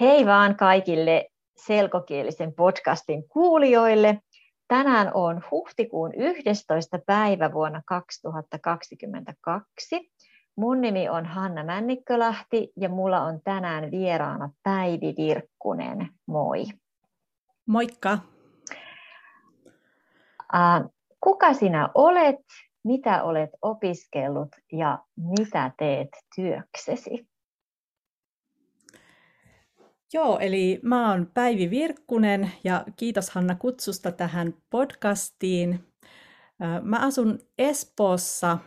Hei vaan kaikille selkokielisen podcastin kuulijoille. Tänään on huhtikuun 11. päivä vuonna 2022. Mun nimi on Hanna Männikkölähti ja mulla on tänään vieraana Päivi Virkkunen. Moi. Moikka. Kuka sinä olet, mitä olet opiskellut ja mitä teet työksesi? Joo, eli mä oon Päivi Virkkunen ja kiitos Hanna kutsusta tähän podcastiin. Mä asun Espoossa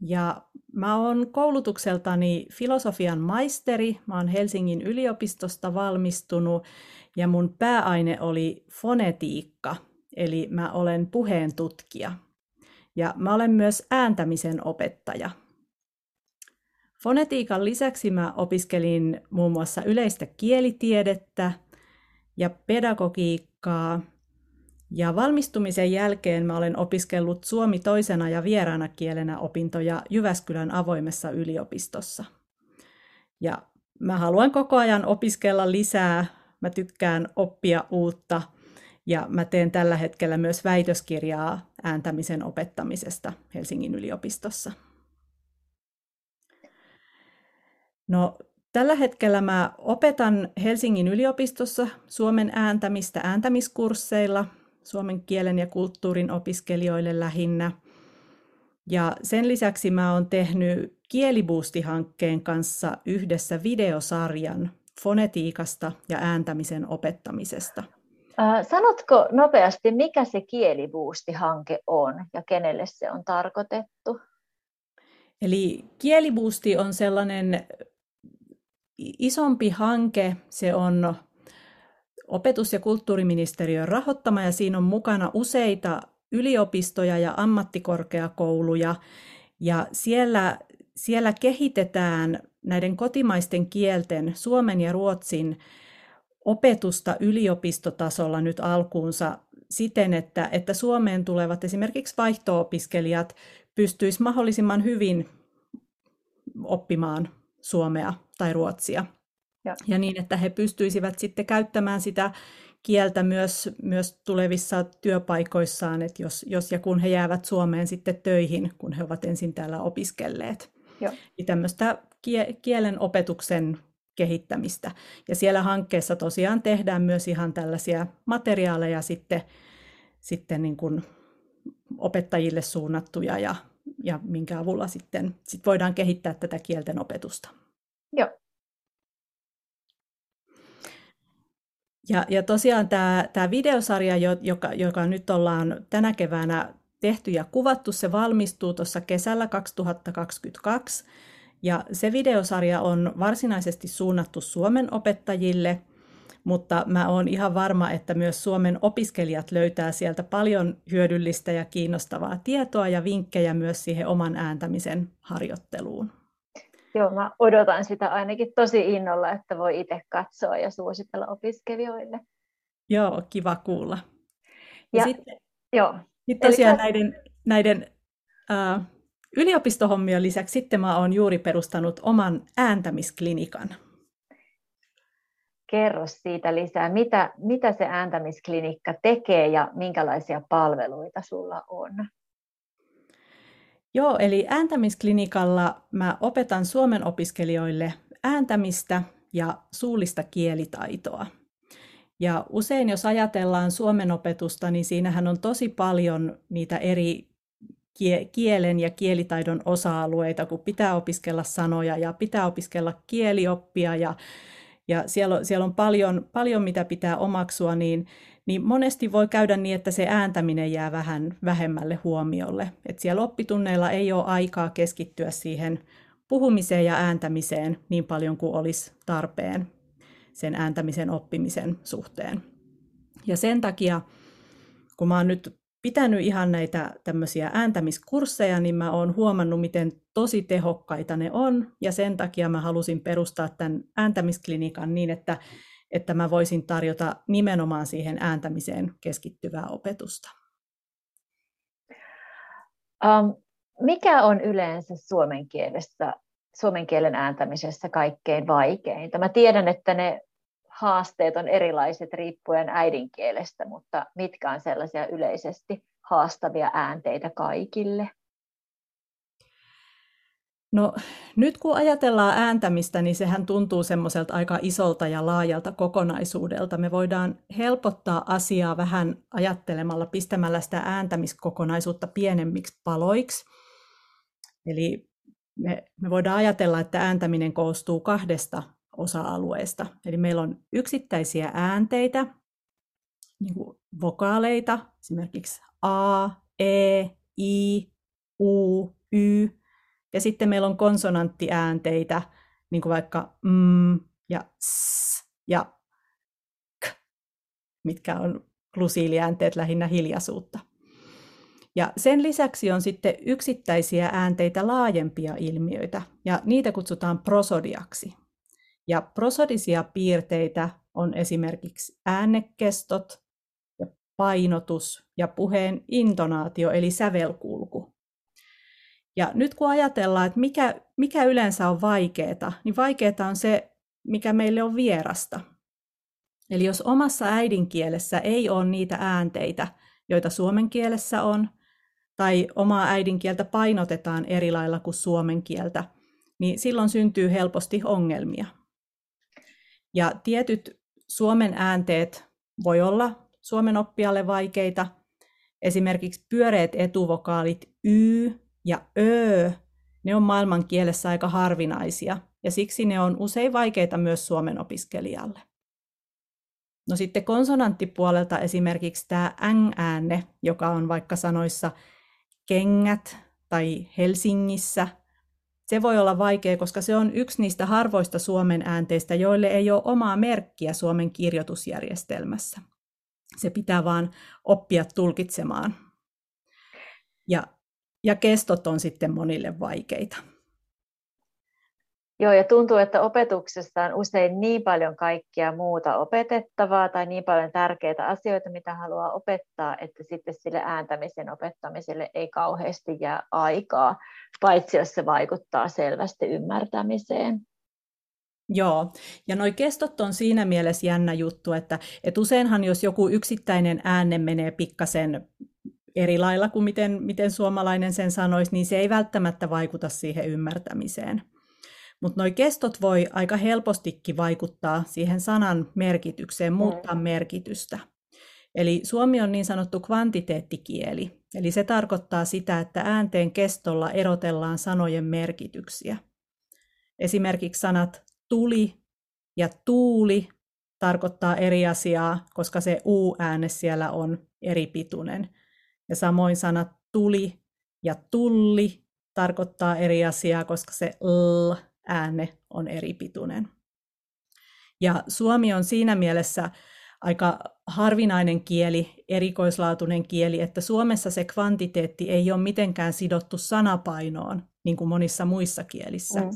ja mä oon koulutukseltani filosofian maisteri. Mä oon Helsingin yliopistosta valmistunut ja mun pääaine oli fonetiikka, eli mä olen puheen tutkija. Ja mä olen myös ääntämisen opettaja. Fonetiikan lisäksi mä opiskelin muun muassa yleistä kielitiedettä ja pedagogiikkaa. Ja valmistumisen jälkeen mä olen opiskellut suomi toisena ja vieraana kielenä opintoja Jyväskylän avoimessa yliopistossa. Ja mä haluan koko ajan opiskella lisää, mä tykkään oppia uutta ja mä teen tällä hetkellä myös väitöskirjaa ääntämisen opettamisesta Helsingin yliopistossa. No, tällä hetkellä mä opetan Helsingin yliopistossa suomen ääntämistä ääntämiskursseilla, suomen kielen ja kulttuurin opiskelijoille lähinnä. Ja sen lisäksi mä oon tehnyt Kieliboosti-hankkeen kanssa yhdessä videosarjan fonetiikasta ja ääntämisen opettamisesta. Sanotko nopeasti, mikä se Kieliboosti-hanke on ja kenelle se on tarkoitettu? Eli Kieliboosti on sellainen isompi hanke, se on opetus- ja kulttuuriministeriön rahoittama ja siinä on mukana useita yliopistoja ja ammattikorkeakouluja. Ja siellä, siellä kehitetään näiden kotimaisten kielten, suomen ja ruotsin, opetusta yliopistotasolla nyt alkuunsa siten, että, että Suomeen tulevat esimerkiksi vaihto-opiskelijat pystyisivät mahdollisimman hyvin oppimaan suomea tai ruotsia. Ja. ja niin, että he pystyisivät sitten käyttämään sitä kieltä myös, myös tulevissa työpaikoissaan, että jos, jos ja kun he jäävät Suomeen sitten töihin, kun he ovat ensin täällä opiskelleet. Joo. Niin tämmöistä kie, kielen opetuksen kehittämistä. Ja siellä hankkeessa tosiaan tehdään myös ihan tällaisia materiaaleja sitten, sitten niin kuin opettajille suunnattuja ja, ja minkä avulla sitten sit voidaan kehittää tätä kielten opetusta. Joo. Ja, ja tosiaan tämä, tämä videosarja, joka, joka nyt ollaan tänä keväänä tehty ja kuvattu, se valmistuu tuossa kesällä 2022. Ja se videosarja on varsinaisesti suunnattu Suomen opettajille, mutta mä oon ihan varma, että myös Suomen opiskelijat löytää sieltä paljon hyödyllistä ja kiinnostavaa tietoa ja vinkkejä myös siihen oman ääntämisen harjoitteluun. Joo, mä odotan sitä ainakin tosi innolla, että voi itse katsoa ja suositella opiskelijoille. Joo, kiva kuulla. Ja, ja sitten, joo. Sitten tosiaan Eli... näiden, näiden uh, yliopistohommien lisäksi sitten mä oon juuri perustanut oman ääntämisklinikan. Kerro siitä lisää. Mitä, mitä se ääntämisklinikka tekee ja minkälaisia palveluita sulla on? Joo, eli ääntämisklinikalla mä opetan Suomen opiskelijoille ääntämistä ja suullista kielitaitoa. Ja usein jos ajatellaan suomen opetusta, niin siinähän on tosi paljon niitä eri kielen ja kielitaidon osa-alueita, kun pitää opiskella sanoja ja pitää opiskella kielioppia ja, ja siellä on, siellä on paljon, paljon, mitä pitää omaksua, niin niin monesti voi käydä niin, että se ääntäminen jää vähän vähemmälle huomiolle. Et siellä oppitunneilla ei ole aikaa keskittyä siihen puhumiseen ja ääntämiseen niin paljon kuin olisi tarpeen sen ääntämisen oppimisen suhteen. Ja sen takia, kun mä oon nyt pitänyt ihan näitä tämmöisiä ääntämiskursseja, niin mä oon huomannut, miten tosi tehokkaita ne on, ja sen takia mä halusin perustaa tämän ääntämisklinikan niin, että että mä voisin tarjota nimenomaan siihen ääntämiseen keskittyvää opetusta. Um, mikä on yleensä suomen kielessä, suomen kielen ääntämisessä kaikkein vaikeinta? Mä tiedän, että ne haasteet on erilaiset riippuen äidinkielestä, mutta mitkä on sellaisia yleisesti haastavia äänteitä kaikille? No nyt kun ajatellaan ääntämistä, niin sehän tuntuu semmoiselta aika isolta ja laajalta kokonaisuudelta. Me voidaan helpottaa asiaa vähän ajattelemalla, pistämällä sitä ääntämiskokonaisuutta pienemmiksi paloiksi. Eli me, me voidaan ajatella, että ääntäminen koostuu kahdesta osa-alueesta. Eli meillä on yksittäisiä äänteitä, niin kuin vokaaleita, esimerkiksi A, E, I, U, Y, ja sitten meillä on konsonanttiäänteitä, niin kuin vaikka mm ja s ja k, mitkä on klusiiliäänteet lähinnä hiljaisuutta. Ja sen lisäksi on sitten yksittäisiä äänteitä laajempia ilmiöitä, ja niitä kutsutaan prosodiaksi. Ja prosodisia piirteitä on esimerkiksi äänekestot, ja painotus ja puheen intonaatio eli sävelkulku. Ja nyt kun ajatellaan, että mikä, mikä yleensä on vaikeaa, niin vaikeaa on se, mikä meille on vierasta. Eli jos omassa äidinkielessä ei ole niitä äänteitä, joita suomen kielessä on, tai omaa äidinkieltä painotetaan eri lailla kuin suomen kieltä, niin silloin syntyy helposti ongelmia. Ja tietyt suomen äänteet voi olla suomen oppijalle vaikeita. Esimerkiksi pyöreät etuvokaalit y ja ö, ne on maailman kielessä aika harvinaisia, ja siksi ne on usein vaikeita myös suomen opiskelijalle. No sitten konsonanttipuolelta esimerkiksi tämä ng-äänne, joka on vaikka sanoissa kengät tai Helsingissä, se voi olla vaikea, koska se on yksi niistä harvoista suomen äänteistä, joille ei ole omaa merkkiä suomen kirjoitusjärjestelmässä. Se pitää vaan oppia tulkitsemaan. Ja ja kestot on sitten monille vaikeita. Joo, ja tuntuu, että opetuksessa on usein niin paljon kaikkia muuta opetettavaa tai niin paljon tärkeitä asioita, mitä haluaa opettaa, että sitten sille ääntämisen opettamiselle ei kauheasti jää aikaa, paitsi jos se vaikuttaa selvästi ymmärtämiseen. Joo, ja nuo kestot on siinä mielessä jännä juttu, että, että useinhan jos joku yksittäinen ääne menee pikkasen eri lailla kuin miten, miten suomalainen sen sanoisi, niin se ei välttämättä vaikuta siihen ymmärtämiseen. Mutta nuo kestot voi aika helpostikin vaikuttaa siihen sanan merkitykseen, muuttaa mm. merkitystä. Eli suomi on niin sanottu kvantiteettikieli, eli se tarkoittaa sitä, että äänteen kestolla erotellaan sanojen merkityksiä. Esimerkiksi sanat tuli ja tuuli tarkoittaa eri asiaa, koska se u-ääne siellä on eri pituinen. Ja samoin sanat tuli ja tulli tarkoittaa eri asiaa, koska se l-ääne on eri pituinen. Ja suomi on siinä mielessä aika harvinainen kieli, erikoislaatuinen kieli, että Suomessa se kvantiteetti ei ole mitenkään sidottu sanapainoon, niin kuin monissa muissa kielissä. Mm.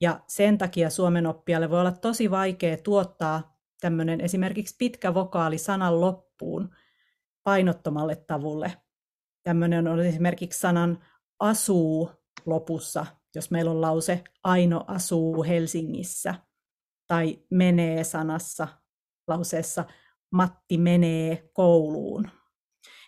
Ja sen takia suomen oppijalle voi olla tosi vaikea tuottaa tämmöinen esimerkiksi pitkä vokaali sanan loppuun, painottomalle tavulle. Tämmöinen on esimerkiksi sanan asuu lopussa, jos meillä on lause Aino asuu Helsingissä, tai menee sanassa lauseessa Matti menee kouluun.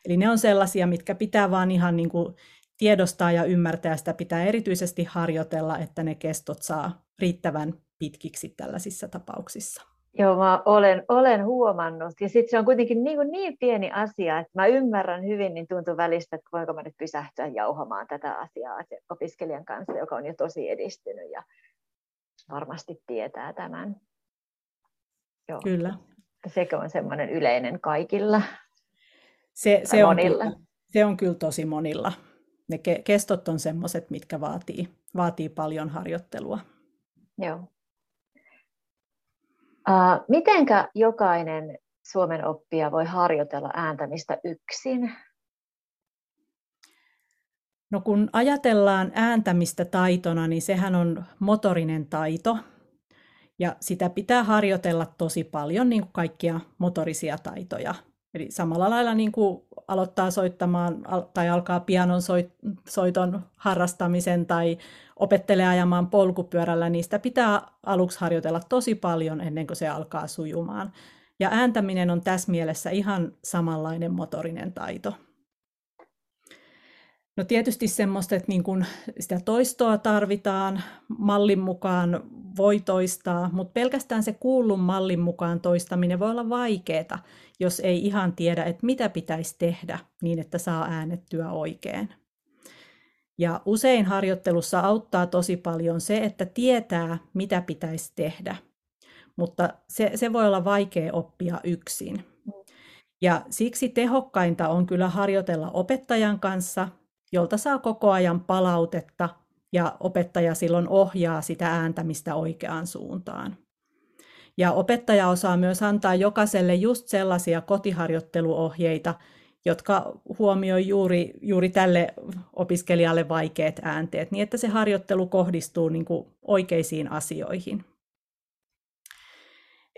Eli ne on sellaisia, mitkä pitää vaan ihan niin kuin tiedostaa ja ymmärtää, sitä pitää erityisesti harjoitella, että ne kestot saa riittävän pitkiksi tällaisissa tapauksissa. Joo, mä olen, olen huomannut. Ja sitten se on kuitenkin niin, niin pieni asia, että mä ymmärrän hyvin, niin tuntuu välistä, että voinko mä nyt pysähtyä jauhamaan tätä asiaa opiskelijan kanssa, joka on jo tosi edistynyt ja varmasti tietää tämän. Joo. Kyllä. Sekö on semmoinen yleinen kaikilla? Se, se, on monilla. Kyllä, se on kyllä tosi monilla. Ne kestot on semmoiset, mitkä vaatii, vaatii paljon harjoittelua. Joo. Uh, mitenkä jokainen Suomen oppija voi harjoitella ääntämistä yksin? No kun ajatellaan ääntämistä taitona, niin sehän on motorinen taito. Ja sitä pitää harjoitella tosi paljon, niin kuin kaikkia motorisia taitoja. Eli samalla lailla niin kuin aloittaa soittamaan tai alkaa pianon soiton harrastamisen tai opettelee ajamaan polkupyörällä, sitä pitää aluksi harjoitella tosi paljon ennen kuin se alkaa sujumaan. Ja ääntäminen on tässä mielessä ihan samanlainen motorinen taito. No tietysti semmoista, että niin kun sitä toistoa tarvitaan, mallin mukaan voi toistaa, mutta pelkästään se kuullun mallin mukaan toistaminen voi olla vaikeaa, jos ei ihan tiedä, että mitä pitäisi tehdä niin, että saa äänettyä oikein. Ja usein harjoittelussa auttaa tosi paljon se, että tietää, mitä pitäisi tehdä, mutta se, se voi olla vaikea oppia yksin. Ja siksi tehokkainta on kyllä harjoitella opettajan kanssa jolta saa koko ajan palautetta ja opettaja silloin ohjaa sitä ääntämistä oikeaan suuntaan. Ja opettaja osaa myös antaa jokaiselle just sellaisia kotiharjoitteluohjeita, jotka huomioi juuri, juuri tälle opiskelijalle vaikeat äänteet, niin että se harjoittelu kohdistuu niin kuin oikeisiin asioihin.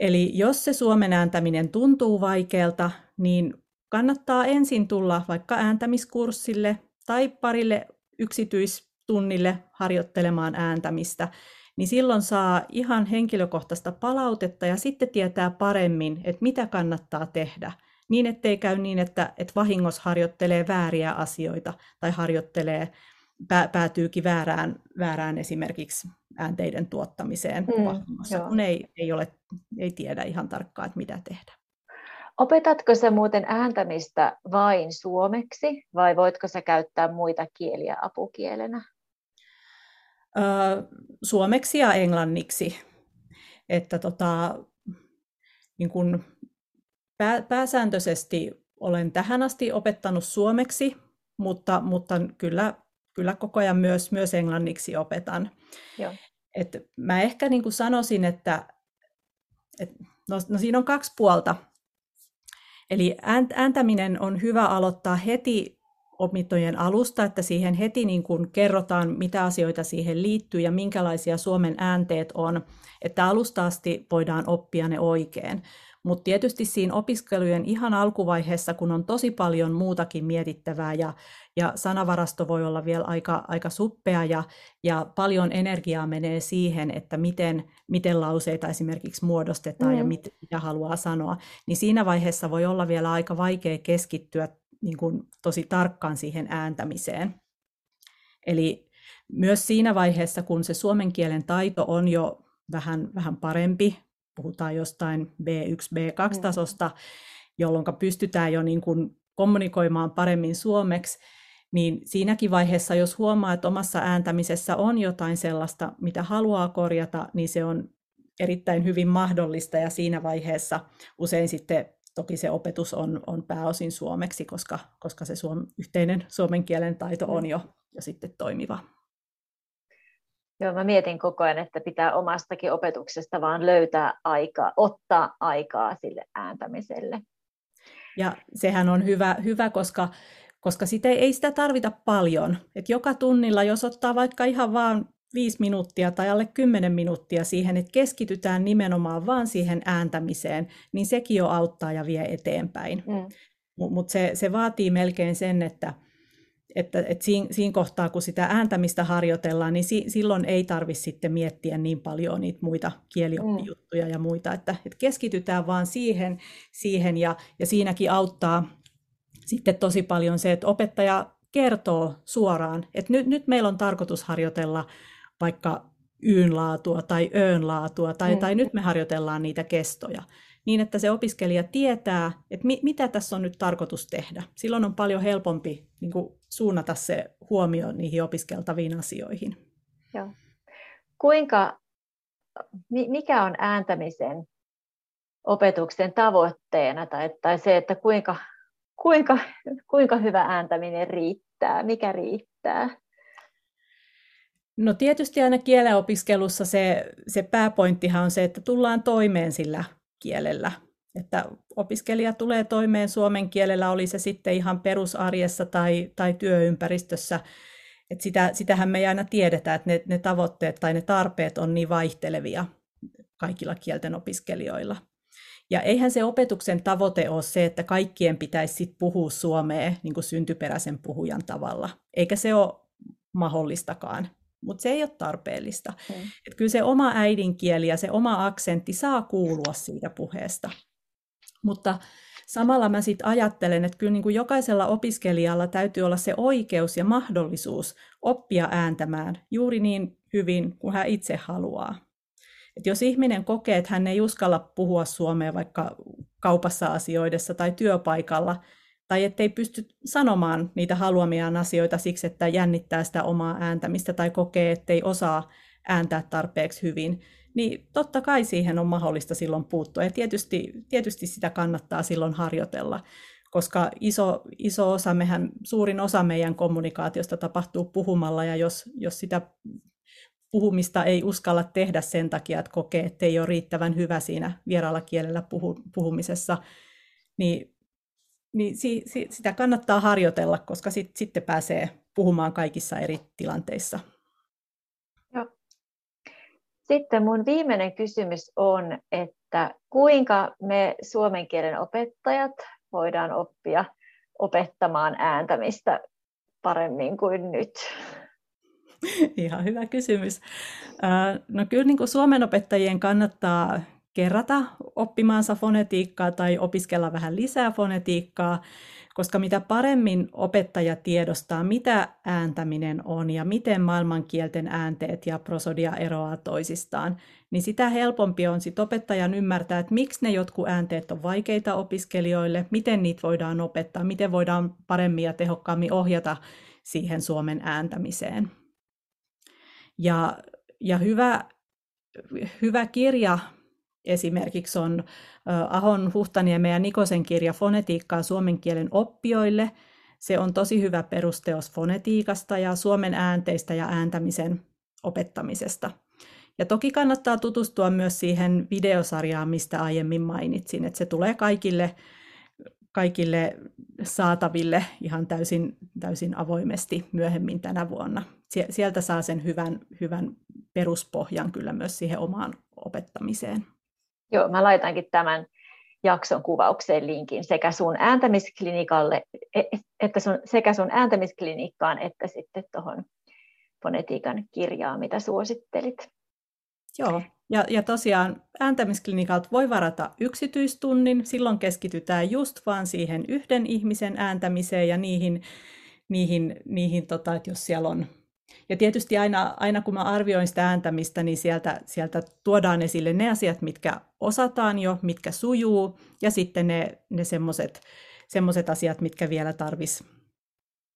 Eli jos se suomen ääntäminen tuntuu vaikealta, niin kannattaa ensin tulla vaikka ääntämiskurssille tai parille yksityistunnille harjoittelemaan ääntämistä, niin silloin saa ihan henkilökohtaista palautetta ja sitten tietää paremmin, että mitä kannattaa tehdä. Niin, ettei käy niin, että, että vahingossa harjoittelee vääriä asioita tai harjoittelee, päätyykin väärään, väärään esimerkiksi äänteiden tuottamiseen mm, vahingossa, kun ei, ei, ole, ei tiedä ihan tarkkaan, että mitä tehdä. Opetatko sä muuten ääntämistä vain suomeksi vai voitko sä käyttää muita kieliä apukielenä? Öö, suomeksi ja englanniksi. Että tota, niin kun pää, pääsääntöisesti olen tähän asti opettanut suomeksi, mutta, mutta kyllä, kyllä koko ajan myös, myös englanniksi opetan. Joo. Et mä ehkä niin sanoisin, että et, no, no siinä on kaksi puolta. Eli ääntäminen on hyvä aloittaa heti opintojen alusta, että siihen heti niin kuin kerrotaan, mitä asioita siihen liittyy ja minkälaisia Suomen äänteet on, että alusta asti voidaan oppia ne oikein. Mutta tietysti siinä opiskelujen ihan alkuvaiheessa, kun on tosi paljon muutakin mietittävää ja, ja sanavarasto voi olla vielä aika, aika suppea ja, ja paljon energiaa menee siihen, että miten, miten lauseita esimerkiksi muodostetaan mm. ja mit, mitä haluaa sanoa, niin siinä vaiheessa voi olla vielä aika vaikea keskittyä niin kuin tosi tarkkaan siihen ääntämiseen. Eli myös siinä vaiheessa, kun se suomen kielen taito on jo vähän, vähän parempi, puhutaan jostain B1, B2-tasosta, mm. jolloin pystytään jo niin kuin kommunikoimaan paremmin suomeksi, niin siinäkin vaiheessa, jos huomaa, että omassa ääntämisessä on jotain sellaista, mitä haluaa korjata, niin se on erittäin hyvin mahdollista ja siinä vaiheessa usein sitten toki se opetus on, on pääosin suomeksi, koska, koska se suom, yhteinen suomen kielen taito on jo, jo sitten toimiva. Joo, mä mietin koko ajan, että pitää omastakin opetuksesta vaan löytää aikaa, ottaa aikaa sille ääntämiselle. Ja sehän on hyvä, hyvä koska, koska sitä ei sitä tarvita paljon. Et joka tunnilla, jos ottaa vaikka ihan vaan viisi minuuttia tai alle kymmenen minuuttia siihen, että keskitytään nimenomaan vaan siihen ääntämiseen, niin sekin jo auttaa ja vie eteenpäin. Mm. Mutta se, se vaatii melkein sen, että, että, että siinä, siinä kohtaa, kun sitä ääntämistä harjoitellaan, niin si, silloin ei tarvitse sitten miettiä niin paljon niitä muita kielioppijuttuja mm. ja muita, että, että keskitytään vaan siihen, siihen ja, ja siinäkin auttaa sitten tosi paljon se, että opettaja kertoo suoraan, että nyt, nyt meillä on tarkoitus harjoitella vaikka yyn laatua tai öön laatua, tai, mm. tai nyt me harjoitellaan niitä kestoja niin että se opiskelija tietää, että mi- mitä tässä on nyt tarkoitus tehdä. Silloin on paljon helpompi niin kuin, suunnata se huomio niihin opiskeltaviin asioihin. Joo. Kuinka, mikä on ääntämisen opetuksen tavoitteena tai, tai se, että kuinka, kuinka, kuinka hyvä ääntäminen riittää, mikä riittää? No tietysti aina kielenopiskelussa se, se pääpointtihan on se, että tullaan toimeen sillä kielellä. Että opiskelija tulee toimeen suomen kielellä, oli se sitten ihan perusarjessa tai, tai työympäristössä. Et sitä, sitähän me ei aina tiedetä, että ne, ne tavoitteet tai ne tarpeet on niin vaihtelevia kaikilla kielten opiskelijoilla. Ja eihän se opetuksen tavoite ole se, että kaikkien pitäisi sit puhua suomea niin kuin syntyperäisen puhujan tavalla. Eikä se ole mahdollistakaan. Mutta se ei ole tarpeellista. Mm. Et kyllä se oma äidinkieli ja se oma aksentti saa kuulua siitä puheesta. Mutta samalla mä sitten ajattelen, että kyllä niin kuin jokaisella opiskelijalla täytyy olla se oikeus ja mahdollisuus oppia ääntämään juuri niin hyvin kuin hän itse haluaa. Et jos ihminen kokee, että hän ei uskalla puhua suomea vaikka kaupassa asioidessa tai työpaikalla, tai ettei pysty sanomaan niitä haluamiaan asioita siksi, että jännittää sitä omaa ääntämistä tai kokee, ettei osaa ääntää tarpeeksi hyvin, niin totta kai siihen on mahdollista silloin puuttua. Ja tietysti, tietysti sitä kannattaa silloin harjoitella, koska iso, iso osa, mehän, suurin osa meidän kommunikaatiosta tapahtuu puhumalla, ja jos, jos sitä puhumista ei uskalla tehdä sen takia, että kokee, että ei ole riittävän hyvä siinä vieraalla kielellä puhu, puhumisessa, niin, niin si, si, sitä kannattaa harjoitella, koska sit, sitten pääsee puhumaan kaikissa eri tilanteissa. Joo. Sitten mun viimeinen kysymys on, että kuinka me suomen kielen opettajat voidaan oppia opettamaan ääntämistä paremmin kuin nyt? Ihan hyvä kysymys. No kyllä niin kuin suomen opettajien kannattaa kerrata oppimaansa fonetiikkaa tai opiskella vähän lisää fonetiikkaa, koska mitä paremmin opettaja tiedostaa, mitä ääntäminen on ja miten maailmankielten äänteet ja prosodia eroaa toisistaan, niin sitä helpompi on sit opettajan ymmärtää, että miksi ne jotkut äänteet on vaikeita opiskelijoille, miten niitä voidaan opettaa, miten voidaan paremmin ja tehokkaammin ohjata siihen suomen ääntämiseen. Ja, ja hyvä, hyvä kirja esimerkiksi on Ahon, Huhtaniemen ja Nikosen kirja Fonetiikkaa suomen kielen oppijoille. Se on tosi hyvä perusteos fonetiikasta ja suomen äänteistä ja ääntämisen opettamisesta. Ja toki kannattaa tutustua myös siihen videosarjaan, mistä aiemmin mainitsin, että se tulee kaikille, kaikille saataville ihan täysin, täysin avoimesti myöhemmin tänä vuonna sieltä saa sen hyvän, hyvän peruspohjan kyllä myös siihen omaan opettamiseen. Joo, mä laitankin tämän jakson kuvaukseen linkin sekä sun ääntämisklinikalle, e, että sun, sekä sun ääntämisklinikkaan että sitten tuohon fonetiikan kirjaan, mitä suosittelit. Joo, ja, ja tosiaan ääntämisklinikalta voi varata yksityistunnin, silloin keskitytään just vaan siihen yhden ihmisen ääntämiseen ja niihin, niihin, niihin tota, että jos siellä on ja tietysti aina, aina kun mä arvioin sitä ääntämistä, niin sieltä, sieltä tuodaan esille ne asiat, mitkä osataan jo, mitkä sujuu, ja sitten ne, ne semmoiset asiat, mitkä vielä tarvis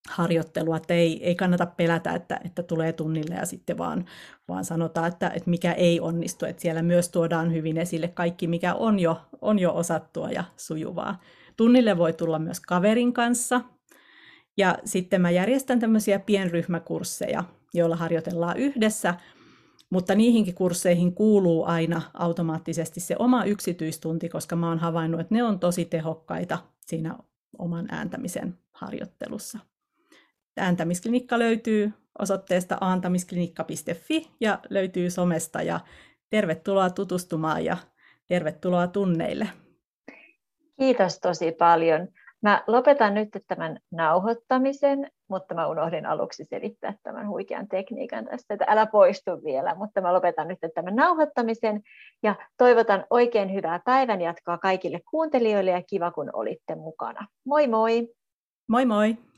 harjoittelua, että ei, ei kannata pelätä, että, että tulee tunnille ja sitten vaan, vaan sanotaan, että, että mikä ei onnistu, että siellä myös tuodaan hyvin esille kaikki, mikä on jo, on jo osattua ja sujuvaa. Tunnille voi tulla myös kaverin kanssa, ja sitten mä järjestän tämmöisiä pienryhmäkursseja, joilla harjoitellaan yhdessä, mutta niihinkin kursseihin kuuluu aina automaattisesti se oma yksityistunti, koska mä oon havainnut, että ne on tosi tehokkaita siinä oman ääntämisen harjoittelussa. Ääntämisklinikka löytyy osoitteesta aantamisklinikka.fi ja löytyy somesta ja tervetuloa tutustumaan ja tervetuloa tunneille. Kiitos tosi paljon. Mä lopetan nyt tämän nauhoittamisen, mutta mä unohdin aluksi selittää tämän huikean tekniikan tästä, että älä poistu vielä, mutta mä lopetan nyt tämän nauhoittamisen ja toivotan oikein hyvää päivänjatkoa kaikille kuuntelijoille ja kiva kun olitte mukana. Moi moi! Moi moi!